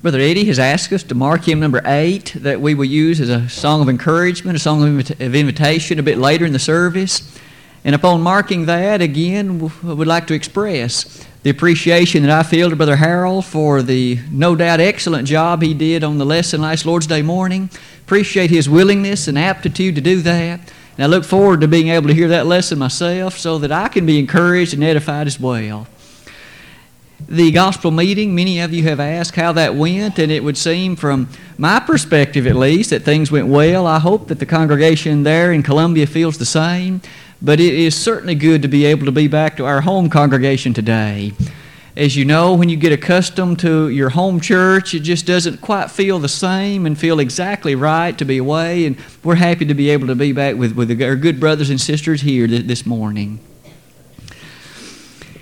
Brother Eddie has asked us to mark hymn number eight that we will use as a song of encouragement, a song of, invitation a bit later in the service. And upon marking that, again, we would like to express the appreciation that I feel to Brother Harold for the no doubt excellent job he did on the lesson last Lord's Day morning. Appreciate his willingness and aptitude to do that. And I look forward to being able to hear that lesson myself so that I can be encouraged and edified as well the gospel meeting, many of you have asked how that went, and it would seem, from my perspective at least, that things went well. I hope that the congregation there in Columbia feels the same, but it is certainly good to be able to be back to our home congregation today. As you know, when you get accustomed to your home church, it just doesn't quite feel the same and feel exactly right to be away, and we're happy to be able to be back with, with our good brothers and sisters here this morning.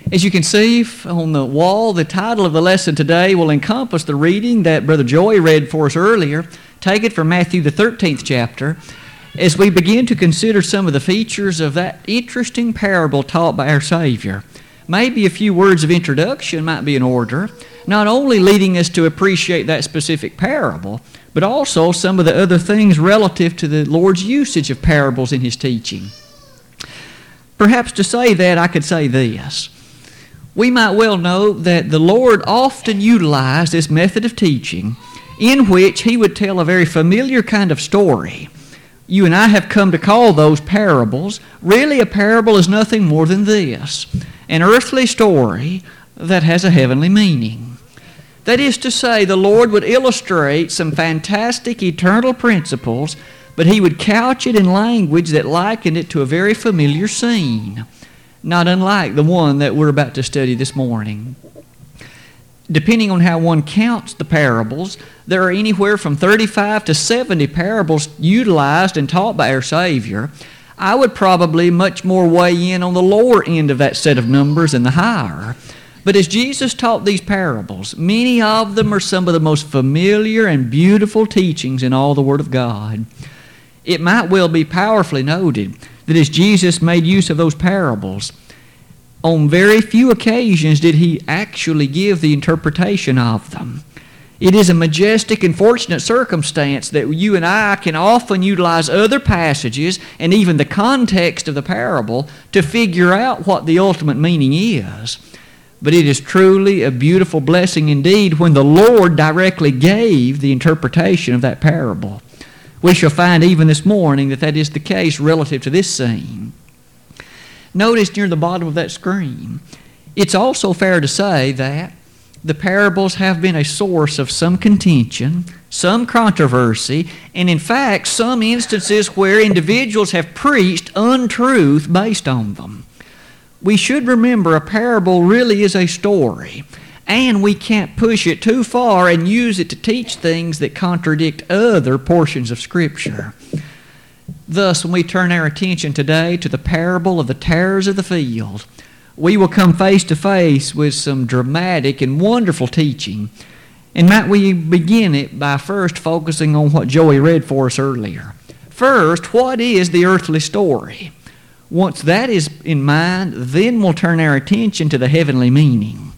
As you can see on the wall, the title of the lesson today will encompass the reading that Brother Joey read for us earlier. Take it from Matthew, the 13th chapter, as we begin to consider some of the features of that interesting parable taught by our Savior. Maybe a few words of introduction might be in order, not only leading us to appreciate that specific parable, but also some of the other things relative to the Lord's usage of parables in His teaching. Perhaps to say that, I could say this we might well know that the Lord often utilized this method of teaching in which He would tell a very familiar kind of story. You and I have come to call those parables. Really, a parable is nothing more than this an earthly story that has a heavenly meaning. That is to say, the Lord would illustrate some fantastic eternal principles, but He would couch it in language that likened it to a very familiar scene not unlike the one that we're about to study this morning. Depending on how one counts the parables, there are anywhere from 35 to 70 parables utilized and taught by our Savior. I would probably much more weigh in on the lower end of that set of numbers than the higher. But as Jesus taught these parables, many of them are some of the most familiar and beautiful teachings in all the Word of God. It might well be powerfully noted that as Jesus made use of those parables, on very few occasions did he actually give the interpretation of them. It is a majestic and fortunate circumstance that you and I can often utilize other passages and even the context of the parable to figure out what the ultimate meaning is. But it is truly a beautiful blessing indeed when the Lord directly gave the interpretation of that parable. We shall find even this morning that that is the case relative to this scene. Notice near the bottom of that screen, it's also fair to say that the parables have been a source of some contention, some controversy, and in fact, some instances where individuals have preached untruth based on them. We should remember a parable really is a story and we can't push it too far and use it to teach things that contradict other portions of Scripture. Thus, when we turn our attention today to the parable of the tares of the field, we will come face to face with some dramatic and wonderful teaching. And might we begin it by first focusing on what Joey read for us earlier. First, what is the earthly story? Once that is in mind, then we'll turn our attention to the heavenly meaning.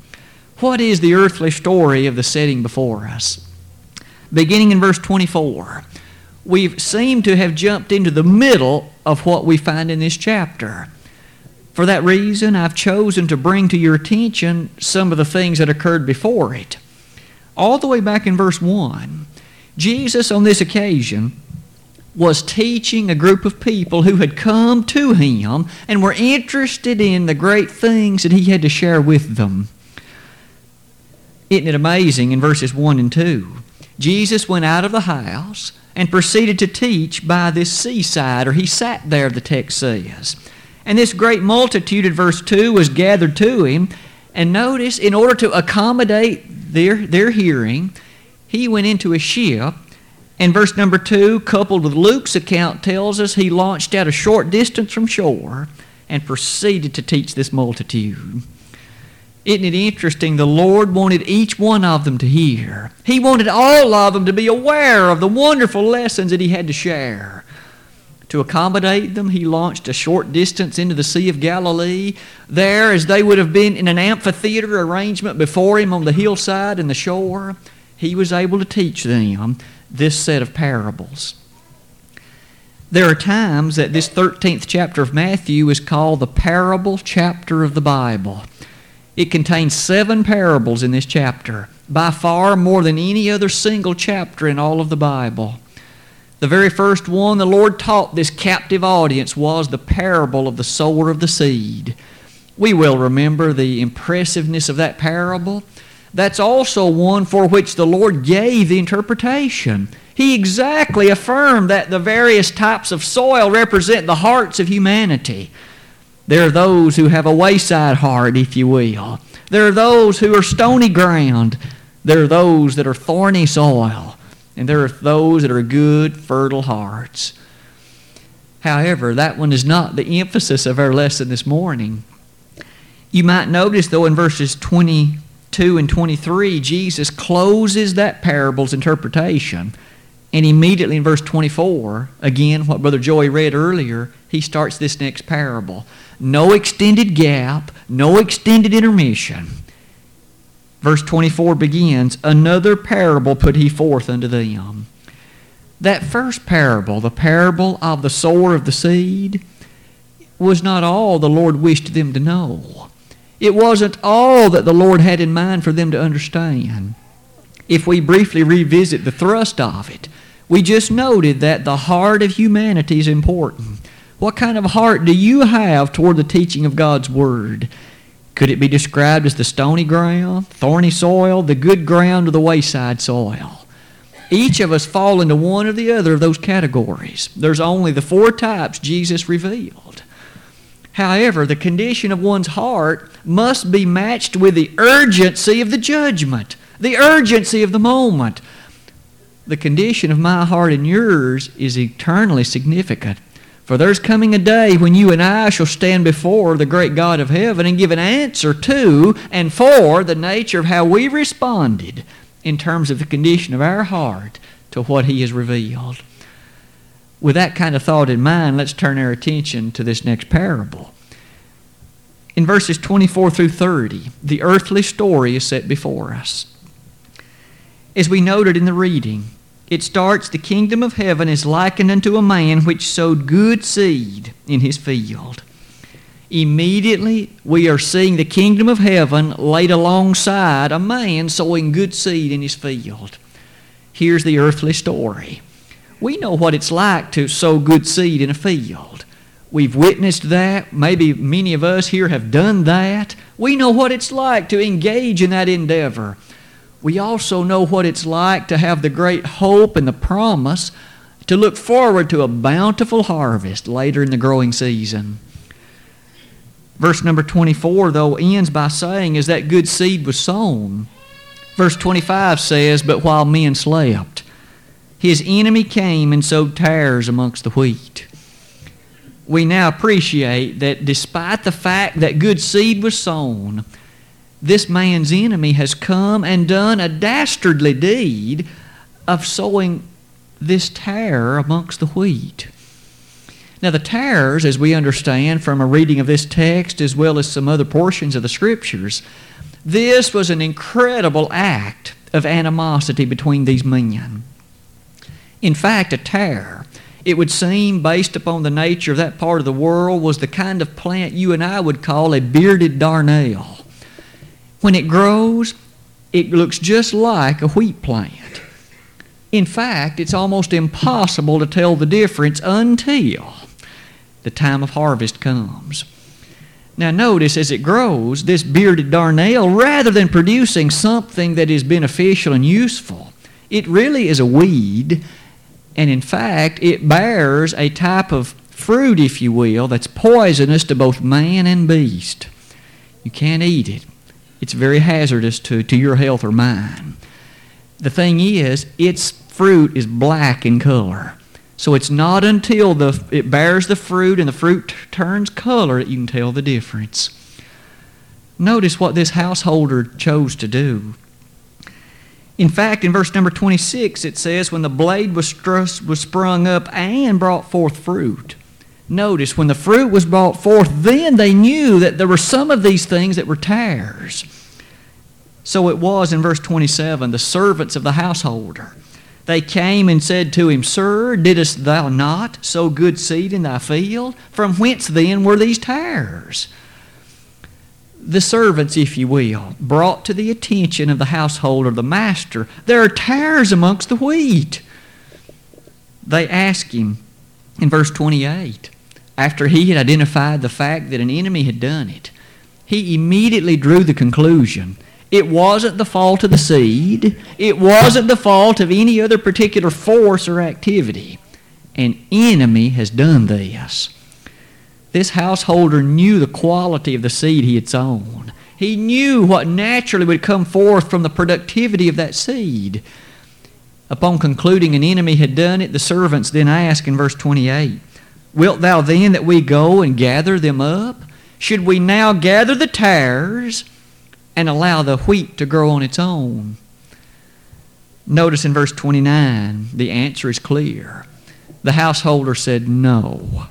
What is the earthly story of the setting before us? Beginning in verse 24, we seem to have jumped into the middle of what we find in this chapter. For that reason, I've chosen to bring to your attention some of the things that occurred before it. All the way back in verse 1, Jesus on this occasion was teaching a group of people who had come to him and were interested in the great things that he had to share with them. Isn't it amazing in verses 1 and 2? Jesus went out of the house and proceeded to teach by this seaside, or he sat there, the text says. And this great multitude in verse 2 was gathered to him. And notice, in order to accommodate their, their hearing, he went into a ship. And verse number 2, coupled with Luke's account, tells us he launched out a short distance from shore and proceeded to teach this multitude. Isn't it interesting? The Lord wanted each one of them to hear. He wanted all of them to be aware of the wonderful lessons that He had to share. To accommodate them, He launched a short distance into the Sea of Galilee. There, as they would have been in an amphitheater arrangement before Him on the hillside and the shore, he was able to teach them this set of parables. There are times that this 13th chapter of Matthew is called the parable chapter of the Bible. It contains seven parables in this chapter, by far more than any other single chapter in all of the Bible. The very first one the Lord taught this captive audience was the parable of the sower of the seed. We will remember the impressiveness of that parable. That's also one for which the Lord gave the interpretation. He exactly affirmed that the various types of soil represent the hearts of humanity. There are those who have a wayside heart, if you will. There are those who are stony ground. There are those that are thorny soil. And there are those that are good, fertile hearts. However, that one is not the emphasis of our lesson this morning. You might notice, though, in verses 22 and 23, Jesus closes that parable's interpretation and immediately in verse 24, again, what Brother Joey read earlier, he starts this next parable. No extended gap, no extended intermission. Verse 24 begins Another parable put he forth unto them. That first parable, the parable of the sower of the seed, was not all the Lord wished them to know. It wasn't all that the Lord had in mind for them to understand. If we briefly revisit the thrust of it, we just noted that the heart of humanity is important. What kind of heart do you have toward the teaching of God's Word? Could it be described as the stony ground, thorny soil, the good ground, or the wayside soil? Each of us fall into one or the other of those categories. There's only the four types Jesus revealed. However, the condition of one's heart must be matched with the urgency of the judgment, the urgency of the moment the condition of my heart and yours is eternally significant. For there's coming a day when you and I shall stand before the great God of heaven and give an answer to and for the nature of how we responded in terms of the condition of our heart to what He has revealed. With that kind of thought in mind, let's turn our attention to this next parable. In verses 24 through 30, the earthly story is set before us. As we noted in the reading, it starts, The kingdom of heaven is likened unto a man which sowed good seed in his field. Immediately, we are seeing the kingdom of heaven laid alongside a man sowing good seed in his field. Here's the earthly story. We know what it's like to sow good seed in a field. We've witnessed that. Maybe many of us here have done that. We know what it's like to engage in that endeavor we also know what it's like to have the great hope and the promise to look forward to a bountiful harvest later in the growing season. Verse number 24, though, ends by saying, As that good seed was sown. Verse 25 says, But while men slept, his enemy came and sowed tares amongst the wheat. We now appreciate that despite the fact that good seed was sown, this man's enemy has come and done a dastardly deed of sowing this tare amongst the wheat. Now, the tares, as we understand from a reading of this text as well as some other portions of the Scriptures, this was an incredible act of animosity between these men. In fact, a tare, it would seem, based upon the nature of that part of the world, was the kind of plant you and I would call a bearded darnel. When it grows, it looks just like a wheat plant. In fact, it's almost impossible to tell the difference until the time of harvest comes. Now, notice as it grows, this bearded darnel, rather than producing something that is beneficial and useful, it really is a weed, and in fact, it bears a type of fruit, if you will, that's poisonous to both man and beast. You can't eat it it's very hazardous to, to your health or mine. The thing is, its fruit is black in color. So it's not until the, it bears the fruit and the fruit turns color that you can tell the difference. Notice what this householder chose to do. In fact, in verse number 26, it says, When the blade was, was sprung up and brought forth fruit. Notice, when the fruit was brought forth, then they knew that there were some of these things that were tares. So it was in verse 27 the servants of the householder. They came and said to him, Sir, didst thou not sow good seed in thy field? From whence then were these tares? The servants, if you will, brought to the attention of the householder, the master, there are tares amongst the wheat. They asked him in verse 28, after he had identified the fact that an enemy had done it, he immediately drew the conclusion it wasn't the fault of the seed. It wasn't the fault of any other particular force or activity. An enemy has done this. This householder knew the quality of the seed he had sown. He knew what naturally would come forth from the productivity of that seed. Upon concluding an enemy had done it, the servants then ask in verse 28 Wilt thou then that we go and gather them up? Should we now gather the tares and allow the wheat to grow on its own? Notice in verse 29, the answer is clear. The householder said, No.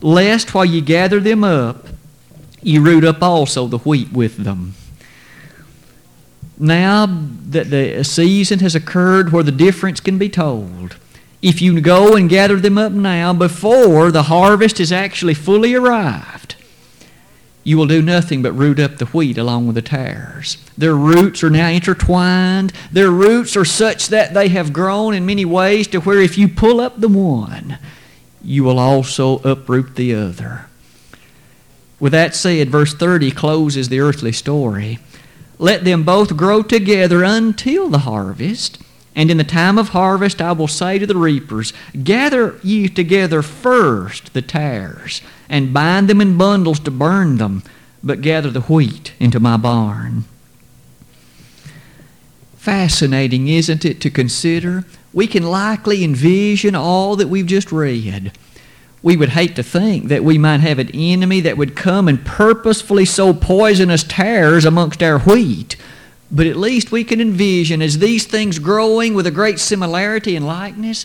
Lest while you gather them up, you root up also the wheat with them. Now that the season has occurred where the difference can be told, if you go and gather them up now before the harvest has actually fully arrived, you will do nothing but root up the wheat along with the tares. Their roots are now intertwined. Their roots are such that they have grown in many ways to where if you pull up the one, you will also uproot the other. With that said, verse 30 closes the earthly story. Let them both grow together until the harvest. And in the time of harvest I will say to the reapers, Gather ye together first the tares, and bind them in bundles to burn them, but gather the wheat into my barn. Fascinating, isn't it, to consider? We can likely envision all that we've just read. We would hate to think that we might have an enemy that would come and purposefully sow poisonous tares amongst our wheat but at least we can envision as these things growing with a great similarity and likeness,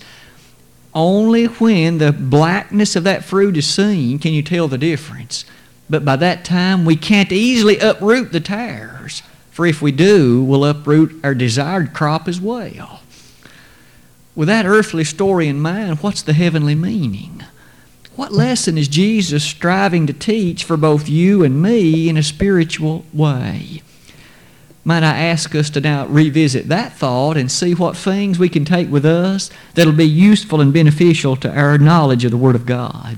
only when the blackness of that fruit is seen can you tell the difference. But by that time, we can't easily uproot the tares, for if we do, we'll uproot our desired crop as well. With that earthly story in mind, what's the heavenly meaning? What lesson is Jesus striving to teach for both you and me in a spiritual way? Might I ask us to now revisit that thought and see what things we can take with us that'll be useful and beneficial to our knowledge of the Word of God.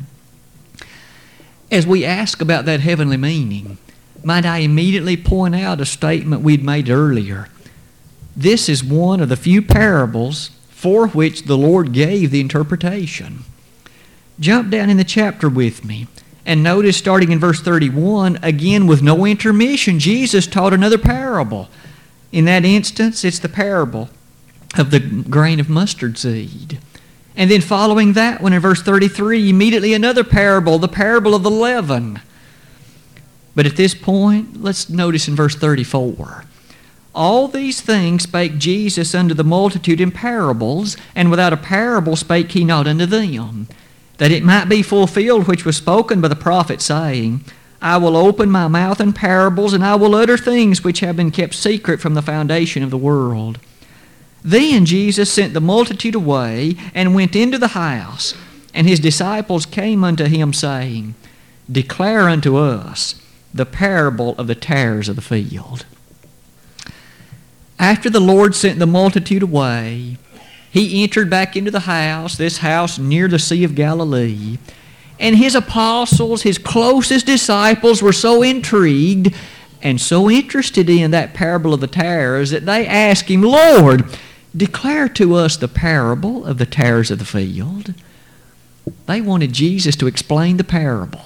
As we ask about that heavenly meaning, might I immediately point out a statement we'd made earlier. This is one of the few parables for which the Lord gave the interpretation. Jump down in the chapter with me and notice, starting in verse 31, again with no intermission, Jesus taught another parable. In that instance, it's the parable of the grain of mustard seed. And then following that one in verse 33, immediately another parable, the parable of the leaven. But at this point, let's notice in verse 34. All these things spake Jesus unto the multitude in parables, and without a parable spake he not unto them that it might be fulfilled which was spoken by the prophet, saying, I will open my mouth in parables, and I will utter things which have been kept secret from the foundation of the world. Then Jesus sent the multitude away and went into the house, and his disciples came unto him, saying, Declare unto us the parable of the tares of the field. After the Lord sent the multitude away, he entered back into the house, this house near the Sea of Galilee, and his apostles, his closest disciples, were so intrigued and so interested in that parable of the tares that they asked him, Lord, declare to us the parable of the tares of the field. They wanted Jesus to explain the parable.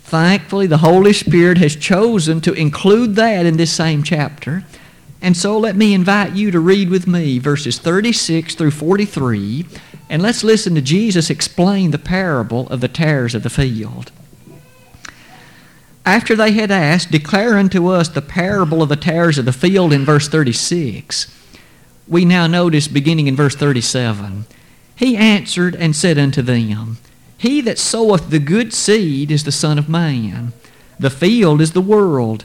Thankfully, the Holy Spirit has chosen to include that in this same chapter. And so let me invite you to read with me verses 36 through 43, and let's listen to Jesus explain the parable of the tares of the field. After they had asked, Declare unto us the parable of the tares of the field in verse 36, we now notice beginning in verse 37, He answered and said unto them, He that soweth the good seed is the Son of Man. The field is the world.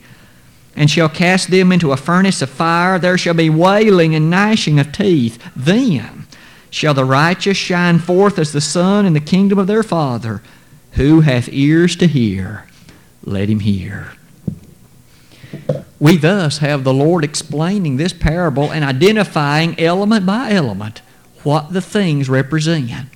and shall cast them into a furnace of fire. There shall be wailing and gnashing of teeth. Then shall the righteous shine forth as the sun in the kingdom of their Father. Who hath ears to hear, let him hear. We thus have the Lord explaining this parable and identifying element by element what the things represent.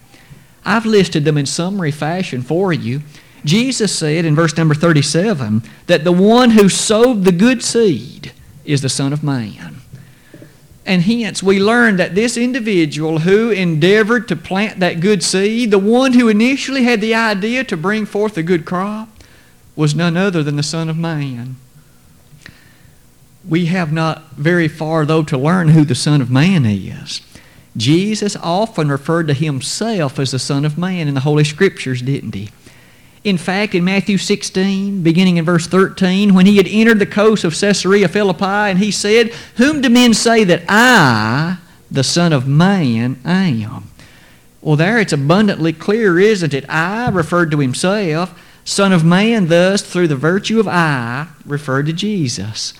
I've listed them in summary fashion for you. Jesus said in verse number 37 that the one who sowed the good seed is the Son of Man. And hence, we learn that this individual who endeavored to plant that good seed, the one who initially had the idea to bring forth a good crop, was none other than the Son of Man. We have not very far, though, to learn who the Son of Man is. Jesus often referred to himself as the Son of Man in the Holy Scriptures, didn't he? In fact, in Matthew 16, beginning in verse 13, when he had entered the coast of Caesarea Philippi, and he said, Whom do men say that I, the Son of Man, am? Well, there it's abundantly clear, isn't it? I referred to himself. Son of Man, thus, through the virtue of I, referred to Jesus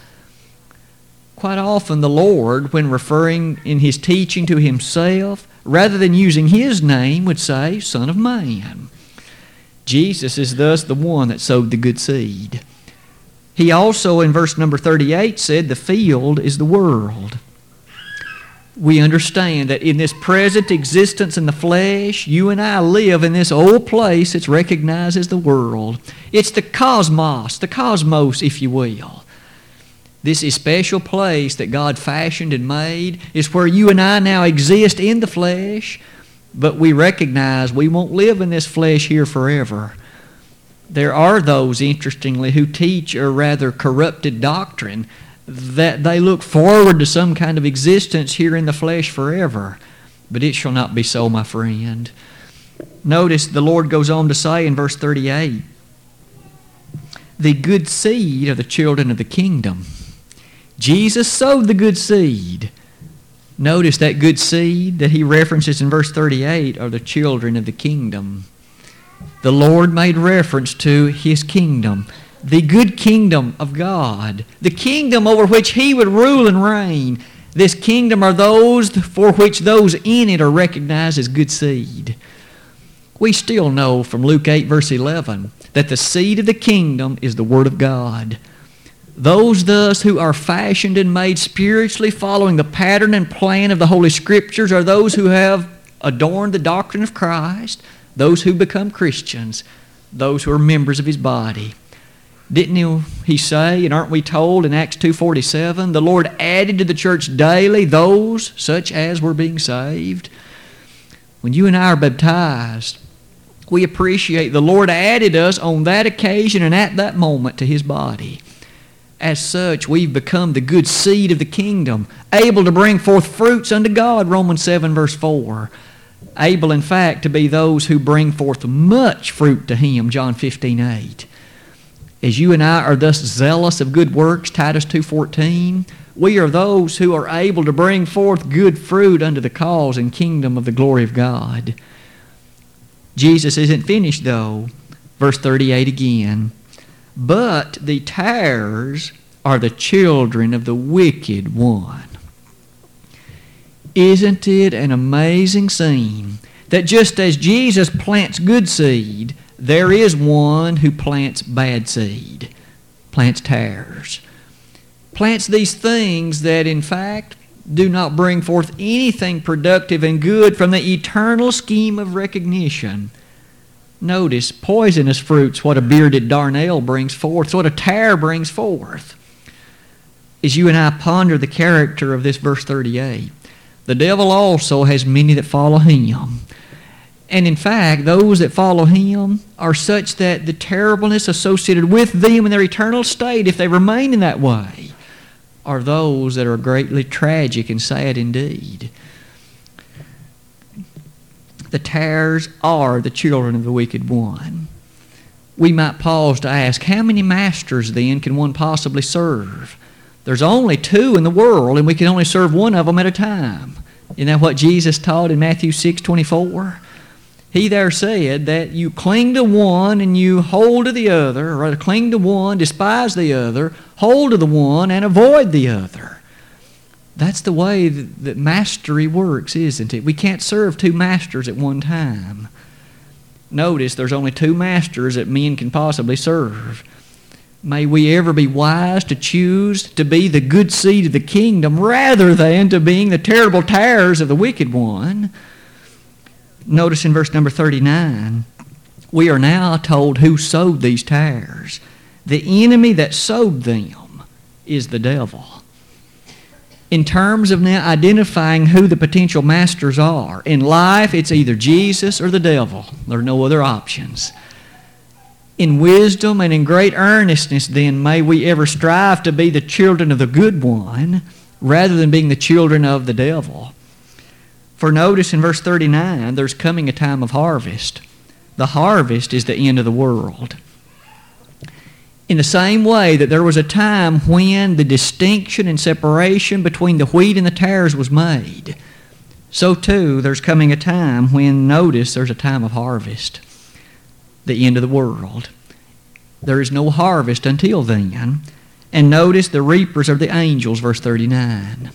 quite often the Lord, when referring in his teaching to himself, rather than using his name, would say, Son of Man. Jesus is thus the one that sowed the good seed. He also, in verse number 38, said, The field is the world. We understand that in this present existence in the flesh, you and I live in this old place that's recognized as the world. It's the cosmos, the cosmos, if you will. This special place that God fashioned and made is where you and I now exist in the flesh, but we recognize we won't live in this flesh here forever. There are those, interestingly, who teach a rather corrupted doctrine that they look forward to some kind of existence here in the flesh forever. But it shall not be so, my friend. Notice the Lord goes on to say in verse 38 the good seed of the children of the kingdom. Jesus sowed the good seed. Notice that good seed that he references in verse 38 are the children of the kingdom. The Lord made reference to his kingdom, the good kingdom of God, the kingdom over which he would rule and reign. This kingdom are those for which those in it are recognized as good seed. We still know from Luke 8, verse 11, that the seed of the kingdom is the Word of God. Those thus who are fashioned and made spiritually following the pattern and plan of the Holy Scriptures are those who have adorned the doctrine of Christ, those who become Christians, those who are members of His body. Didn't he, say, and aren't we told in Acts 2.47, the Lord added to the church daily those such as were being saved? When you and I are baptized, we appreciate the Lord added us on that occasion and at that moment to His body. As such, we've become the good seed of the kingdom, able to bring forth fruits unto God, Romans 7, verse 4. Able, in fact, to be those who bring forth much fruit to Him, John 15, 8. As you and I are thus zealous of good works, Titus 2.14, we are those who are able to bring forth good fruit unto the cause and kingdom of the glory of God. Jesus isn't finished, though. Verse 38 again. But the tares are the children of the wicked one. Isn't it an amazing scene that just as Jesus plants good seed, there is one who plants bad seed, plants tares, plants these things that in fact do not bring forth anything productive and good from the eternal scheme of recognition Notice poisonous fruits, what a bearded darnel brings forth, what a tare brings forth. As you and I ponder the character of this verse 38, the devil also has many that follow him. And in fact, those that follow him are such that the terribleness associated with them in their eternal state, if they remain in that way, are those that are greatly tragic and sad indeed. The tares are the children of the wicked one. We might pause to ask how many masters then can one possibly serve? There's only two in the world, and we can only serve one of them at a time. Isn't that what Jesus taught in Matthew 6 24? He there said that you cling to one and you hold to the other, or rather, cling to one, despise the other, hold to the one, and avoid the other. That's the way that mastery works, isn't it? We can't serve two masters at one time. Notice there's only two masters that men can possibly serve. May we ever be wise to choose to be the good seed of the kingdom rather than to being the terrible tares of the wicked one. Notice in verse number 39, we are now told who sowed these tares. The enemy that sowed them is the devil. In terms of now identifying who the potential masters are, in life it's either Jesus or the devil. There are no other options. In wisdom and in great earnestness, then, may we ever strive to be the children of the good one rather than being the children of the devil. For notice in verse 39, there's coming a time of harvest. The harvest is the end of the world. In the same way that there was a time when the distinction and separation between the wheat and the tares was made, so too there's coming a time when, notice, there's a time of harvest, the end of the world. There is no harvest until then. And notice the reapers are the angels, verse 39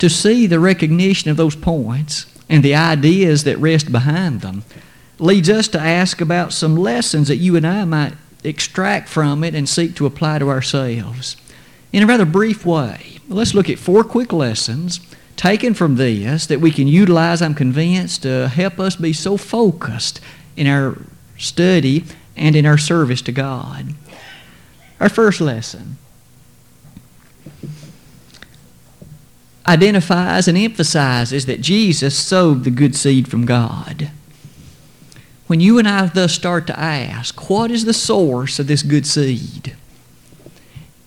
to see the recognition of those points and the ideas that rest behind them leads us to ask about some lessons that you and I might extract from it and seek to apply to ourselves. In a rather brief way, let's look at four quick lessons taken from this that we can utilize, I'm convinced, to help us be so focused in our study and in our service to God. Our first lesson identifies and emphasizes that Jesus sowed the good seed from God. When you and I thus start to ask, what is the source of this good seed?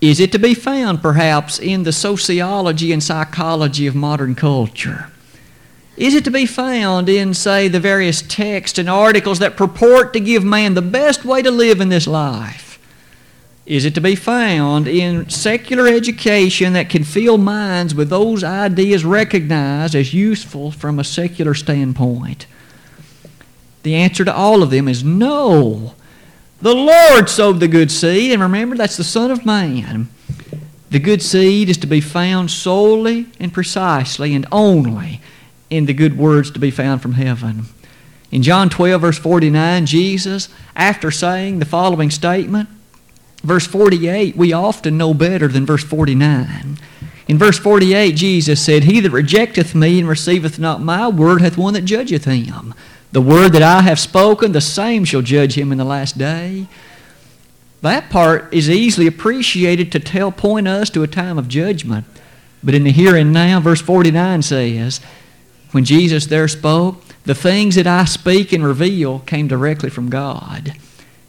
Is it to be found perhaps in the sociology and psychology of modern culture? Is it to be found in, say, the various texts and articles that purport to give man the best way to live in this life? Is it to be found in secular education that can fill minds with those ideas recognized as useful from a secular standpoint? The answer to all of them is no. The Lord sowed the good seed, and remember, that's the Son of Man. The good seed is to be found solely and precisely and only in the good words to be found from heaven. In John 12, verse 49, Jesus, after saying the following statement, Verse 48, we often know better than verse 49. In verse 48, Jesus said, He that rejecteth me and receiveth not my word hath one that judgeth him. The word that I have spoken, the same shall judge him in the last day. That part is easily appreciated to tell, point us to a time of judgment. But in the here and now, verse 49 says, when Jesus there spoke, the things that I speak and reveal came directly from God.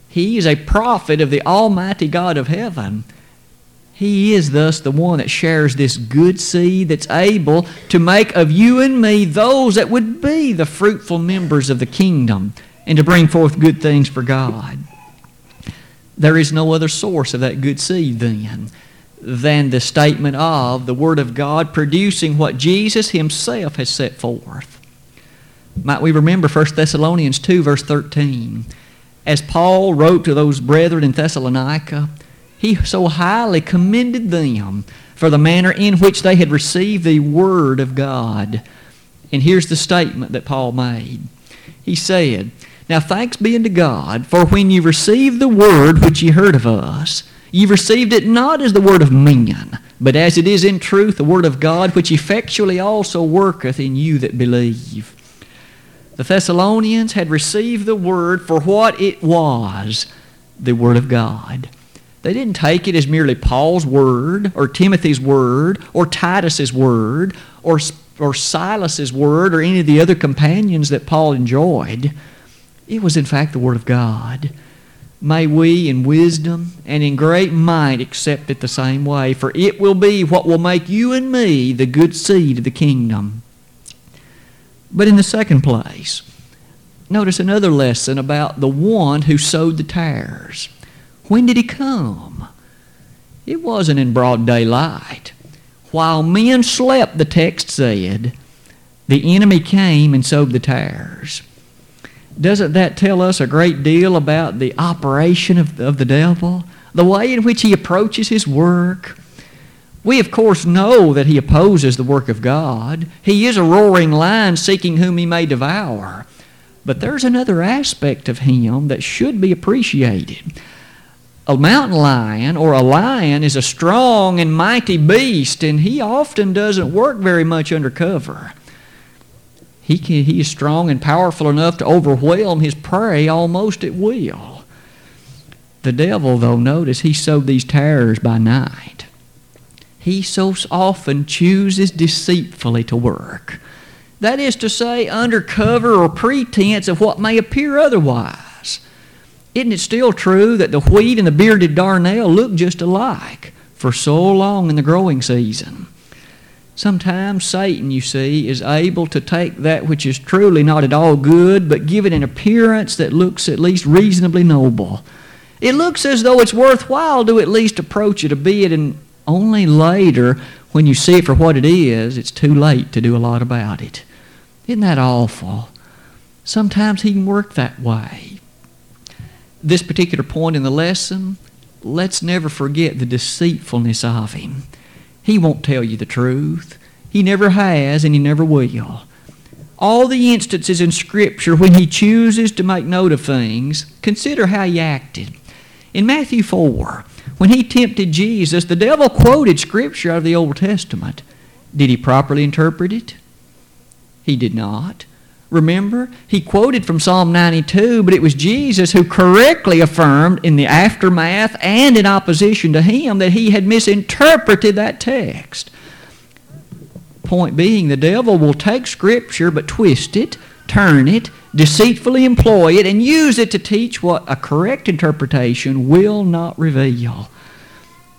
He is a prophet of the Almighty God of heaven. He is thus the one that shares this good seed that's able to make of you and me those that would be the fruitful members of the kingdom and to bring forth good things for God. There is no other source of that good seed then than the statement of the Word of God producing what Jesus Himself has set forth. Might we remember 1 Thessalonians 2, verse 13? as Paul wrote to those brethren in Thessalonica, he so highly commended them for the manner in which they had received the Word of God. And here's the statement that Paul made. He said, Now thanks be unto God, for when you received the Word which ye heard of us, ye received it not as the Word of men, but as it is in truth the Word of God, which effectually also worketh in you that believe. The Thessalonians had received the Word for what it was the Word of God. They didn't take it as merely Paul's Word or Timothy's Word or Titus's Word or, or Silas's Word or any of the other companions that Paul enjoyed. It was, in fact, the Word of God. May we in wisdom and in great might accept it the same way, for it will be what will make you and me the good seed of the kingdom. But in the second place, notice another lesson about the one who sowed the tares. When did he come? It wasn't in broad daylight. While men slept, the text said, the enemy came and sowed the tares. Doesn't that tell us a great deal about the operation of, of the devil? The way in which he approaches his work? We, of course, know that he opposes the work of God. He is a roaring lion seeking whom he may devour. But there's another aspect of him that should be appreciated. A mountain lion or a lion is a strong and mighty beast, and he often doesn't work very much under cover. He, can, he is strong and powerful enough to overwhelm his prey almost at will. The devil, though, notice he sowed these tares by night. He so often chooses deceitfully to work. That is to say, under cover or pretense of what may appear otherwise. Isn't it still true that the wheat and the bearded darnel look just alike for so long in the growing season? Sometimes Satan, you see, is able to take that which is truly not at all good, but give it an appearance that looks at least reasonably noble. It looks as though it's worthwhile to at least approach it a bit, and only later, when you see it for what it is, it's too late to do a lot about it. Isn't that awful? Sometimes he can work that way. This particular point in the lesson, let's never forget the deceitfulness of him. He won't tell you the truth. He never has, and he never will. All the instances in Scripture when he chooses to make note of things, consider how he acted. In Matthew 4, when he tempted Jesus, the devil quoted Scripture out of the Old Testament. Did he properly interpret it? He did not. Remember, he quoted from Psalm 92, but it was Jesus who correctly affirmed in the aftermath and in opposition to him that he had misinterpreted that text. Point being, the devil will take Scripture but twist it, turn it, deceitfully employ it, and use it to teach what a correct interpretation will not reveal.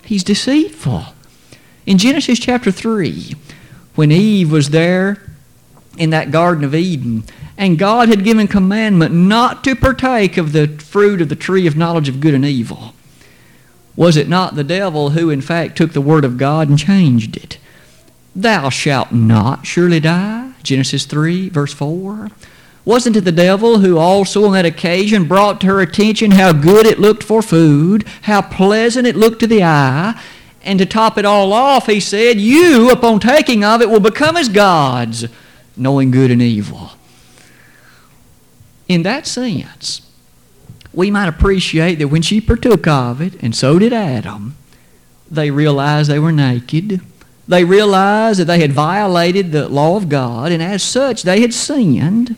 He's deceitful. In Genesis chapter 3, when Eve was there in that Garden of Eden. And God had given commandment not to partake of the fruit of the tree of knowledge of good and evil. Was it not the devil who, in fact, took the word of God and changed it? Thou shalt not surely die. Genesis 3, verse 4. Wasn't it the devil who also on that occasion brought to her attention how good it looked for food, how pleasant it looked to the eye, and to top it all off, he said, You, upon taking of it, will become as gods knowing good and evil. In that sense, we might appreciate that when she partook of it, and so did Adam, they realized they were naked. They realized that they had violated the law of God, and as such, they had sinned.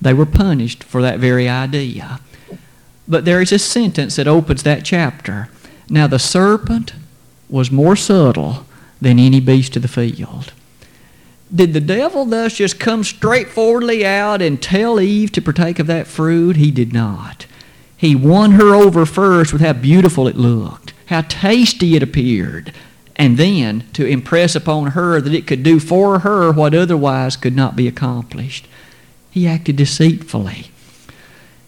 They were punished for that very idea. But there is a sentence that opens that chapter. Now the serpent was more subtle than any beast of the field. Did the devil thus just come straightforwardly out and tell Eve to partake of that fruit? He did not. He won her over first with how beautiful it looked, how tasty it appeared, and then to impress upon her that it could do for her what otherwise could not be accomplished. He acted deceitfully.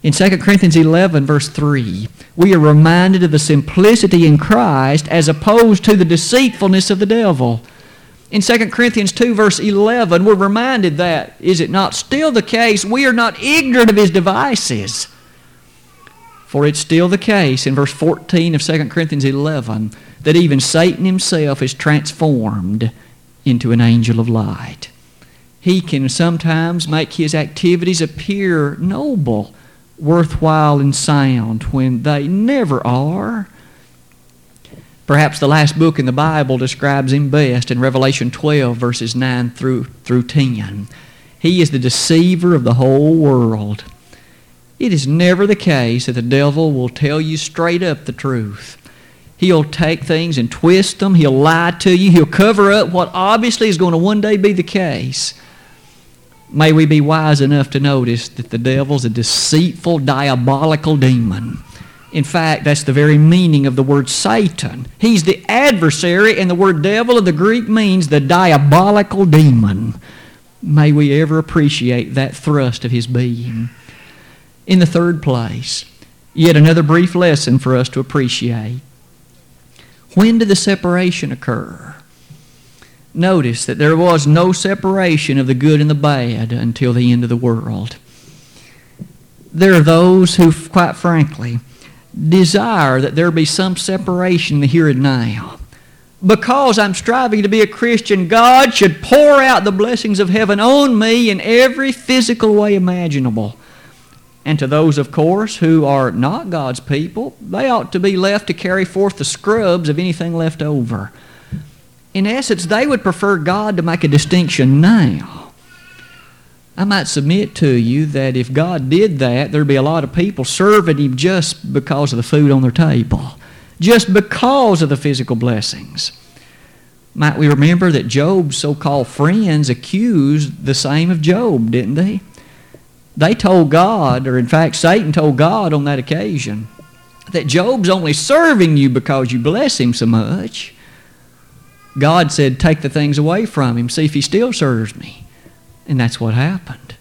In 2 Corinthians 11, verse 3, we are reminded of the simplicity in Christ as opposed to the deceitfulness of the devil. In 2 Corinthians 2, verse 11, we're reminded that, is it not still the case, we are not ignorant of his devices? For it's still the case in verse 14 of 2 Corinthians 11 that even Satan himself is transformed into an angel of light. He can sometimes make his activities appear noble, worthwhile, and sound when they never are. Perhaps the last book in the Bible describes him best in Revelation 12, verses 9 through, through 10. He is the deceiver of the whole world. It is never the case that the devil will tell you straight up the truth. He'll take things and twist them. He'll lie to you. He'll cover up what obviously is going to one day be the case. May we be wise enough to notice that the devil's a deceitful, diabolical demon In fact, that's the very meaning of the word Satan. He's the adversary, and the word devil of the Greek means the diabolical demon. May we ever appreciate that thrust of his being. In the third place, yet another brief lesson for us to appreciate. When did the separation occur? Notice that there was no separation of the good and the bad until the end of the world. There are those who, quite frankly, desire that there be some separation here and now. Because I'm striving to be a Christian, God should pour out the blessings of heaven on me in every physical way imaginable. And to those, of course, who are not God's people, they ought to be left to carry forth the scrubs of anything left over. In essence, they would prefer God to make a distinction now. I might submit to you that if God did that, there'd be a lot of people serving Him just because of the food on their table, just because of the physical blessings. Might we remember that Job's so called friends accused the same of Job, didn't they? They told God, or in fact, Satan told God on that occasion, that Job's only serving you because you bless him so much. God said, Take the things away from him, see if he still serves me. And that's what happened.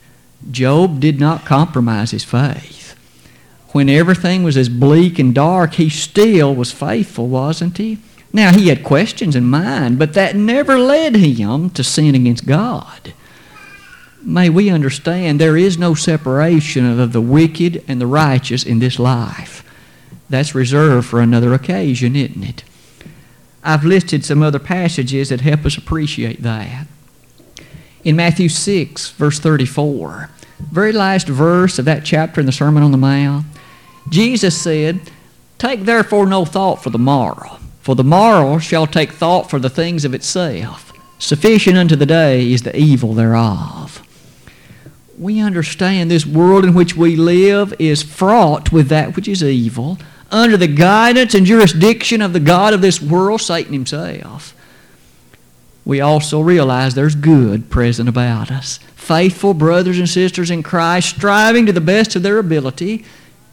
Job did not compromise his faith. When everything was as bleak and dark, he still was faithful, wasn't he? Now, he had questions in mind, but that never led him to sin against God may we understand there is no separation of the wicked and the righteous in this life. That's reserved for another occasion, isn't it? I've listed some other passages that help us appreciate that. In Matthew 6, verse 34, very last verse of that chapter in the Sermon on the Mount, Jesus said, Take therefore no thought for the morrow, for the morrow shall take thought for the things of itself. Sufficient unto the day is the evil thereof we understand this world in which we live is fraught with that which is evil, under the guidance and jurisdiction of the God of this world, Satan himself. We also realize there's good present about us. Faithful brothers and sisters in Christ, striving to the best of their ability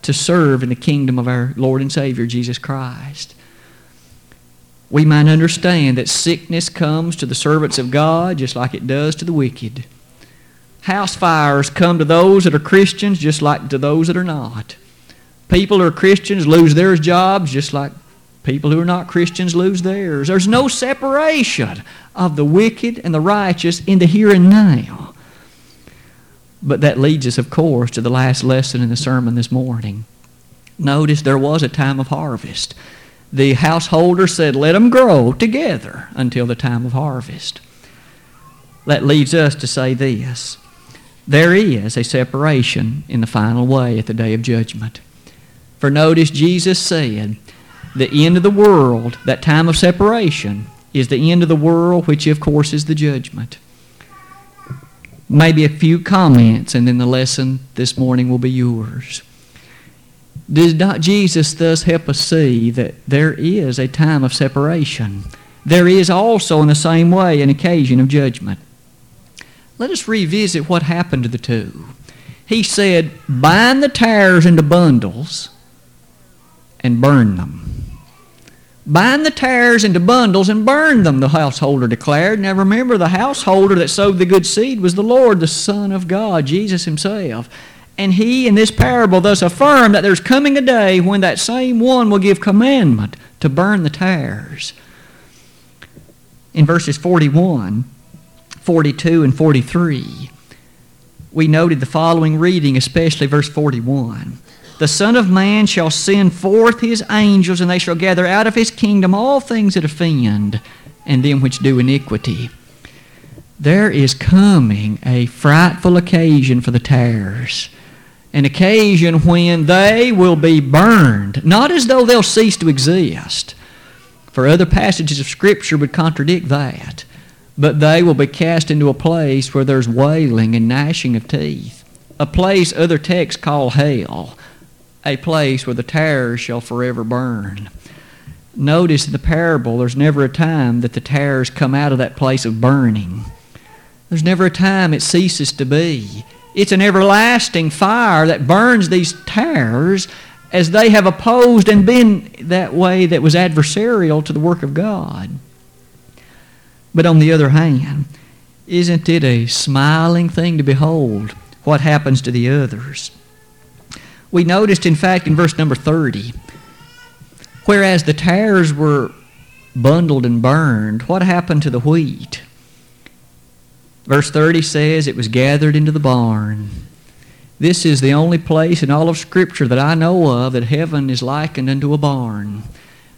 to serve in the kingdom of our Lord and Savior Jesus Christ. We might understand that sickness comes to the servants of God just like it does to the wicked. House fires come to those that are Christians just like to those that are not. People who are Christians lose their jobs just like people who are not Christians lose theirs. There's no separation of the wicked and the righteous in the here and now. But that leads us, of course, to the last lesson in the sermon this morning. Notice there was a time of harvest. The householder said, Let them grow together until the time of harvest. That leads us to say this there is a separation in the final way at the day of judgment. For notice, Jesus said, the end of the world, that time of separation, is the end of the world, which of course is the judgment. Maybe a few comments, and then the lesson this morning will be yours. Did not Jesus thus help us see that there is a time of separation? There is also, in the same way, an occasion of judgment. Let us revisit what happened to the two. He said, Bind the tares into bundles and burn them. Bind the tares into bundles and burn them, the householder declared. Now remember, the householder that sowed the good seed was the Lord, the Son of God, Jesus Himself. And he, in this parable, thus affirmed that there's coming a day when that same one will give commandment to burn the tares. In verses 41, 42 and 43, we noted the following reading, especially verse 41. The Son of Man shall send forth his angels, and they shall gather out of his kingdom all things that offend, and them which do iniquity. There is coming a frightful occasion for the tares, an occasion when they will be burned, not as though they'll cease to exist, for other passages of Scripture would contradict that but they will be cast into a place where there's wailing and gnashing of teeth, a place other texts call hell, a place where the tares shall forever burn. Notice in the parable, there's never a time that the tares come out of that place of burning. There's never a time it ceases to be. It's an everlasting fire that burns these tares as they have opposed and been that way that was adversarial to the work of God. But on the other hand, isn't it a smiling thing to behold what happens to the others? We noticed, in fact, in verse number 30, whereas the tares were bundled and burned, what happened to the wheat? Verse 30 says it was gathered into the barn. This is the only place in all of Scripture that I know of that heaven is likened unto a barn.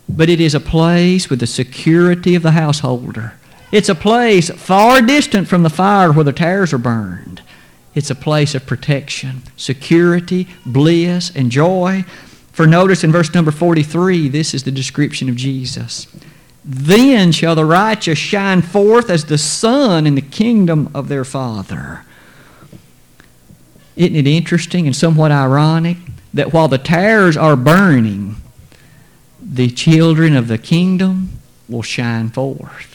But it is a place with the security of the householder. It's a place far distant from the fire where the tares are burned. It's a place of protection, security, bliss, and joy. For notice in verse number 43, this is the description of Jesus. Then shall the righteous shine forth as the sun in the kingdom of their Father. Isn't it interesting and somewhat ironic that while the tares are burning, the children of the kingdom will shine forth?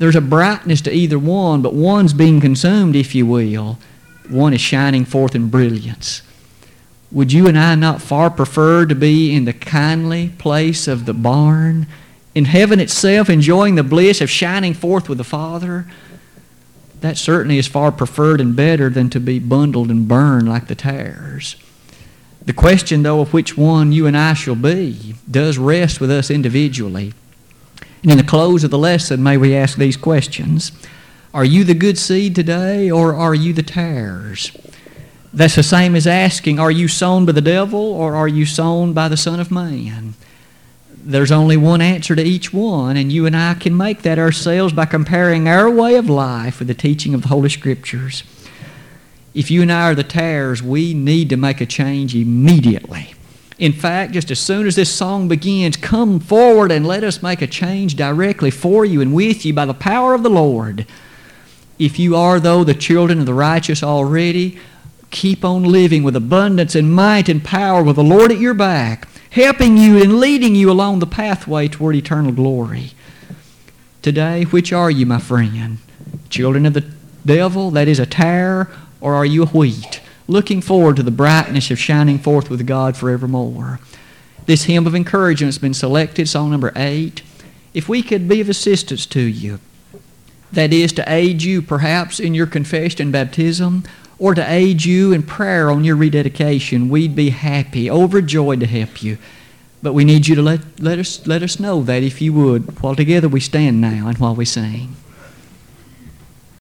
There's a brightness to either one, but one's being consumed, if you will. One is shining forth in brilliance. Would you and I not far prefer to be in the kindly place of the barn in heaven itself, enjoying the bliss of shining forth with the Father, that certainly is far preferred and better than to be bundled and burned like the tares. The question, though, of which one you and I shall be does rest with us individually. And in the close of the lesson, may we ask these questions Are you the good seed today, or are you the tares? That's the same as asking, Are you sown by the devil, or are you sown by the Son of Man? there's only one answer to each one, and you and I can make that ourselves by comparing our way of life with the teaching of the Holy Scriptures. If you and I are the tares, we need to make a change immediately. In fact, just as soon as this song begins, come forward and let us make a change directly for you and with you by the power of the Lord. If you are, though, the children of the righteous already, keep on living with abundance and might and power with the Lord at your back helping you and leading you along the pathway toward eternal glory. Today, which are you, my friend? Children of the devil, that is a tare, or are you a wheat? Looking forward to the brightness of shining forth with God forevermore. This hymn of encouragement has been selected, song number eight. If we could be of assistance to you, that is, to aid you perhaps in your confession and baptism, or to aid you in prayer on your rededication, we'd be happy, overjoyed to help you. But we need you to let, let, us, let us know that if you would, while together we stand now and while we sing.